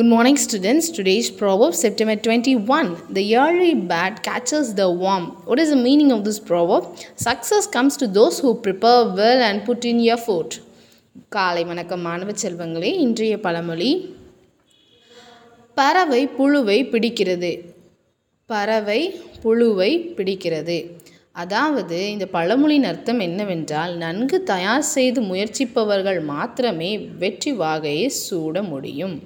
Good morning, students. Today's proverb, September 21. The yearly bat catches the worm. What is the meaning of this proverb? Success comes to those who prepare well and put in effort. காலை வணக்கம் மாணவ செல்வங்களே இன்றைய பழமொழி பறவை புழுவை பிடிக்கிறது பறவை புழுவை பிடிக்கிறது அதாவது இந்த பழமொழியின் அர்த்தம் என்னவென்றால் நன்கு தயார் செய்து முயற்சிப்பவர்கள் மாத்திரமே வெற்றி வாகையை சூட முடியும்